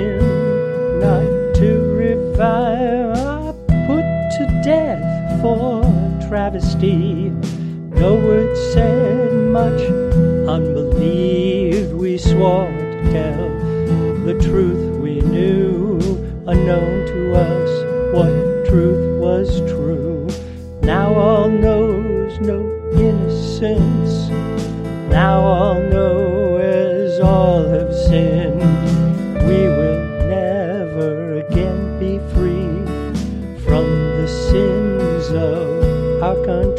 him not to revive, are put to death for travesty. No word said, much unbelieved. We swore to tell the truth we knew, unknown to us what truth was true. Now all knows no innocence.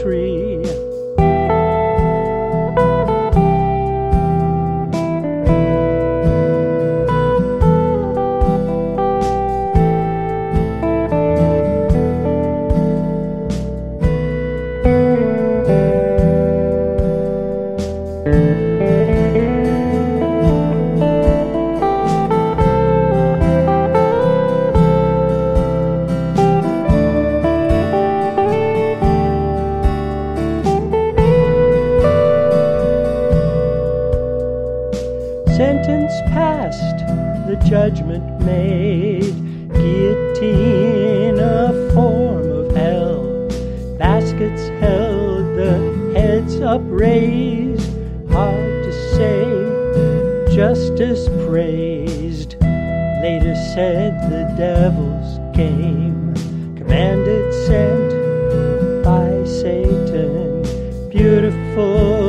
Our the judgment made. Guillotine, a form of hell. Baskets held, the heads upraised. Hard to say, justice praised. Later said the devils came, commanded, sent by Satan. Beautiful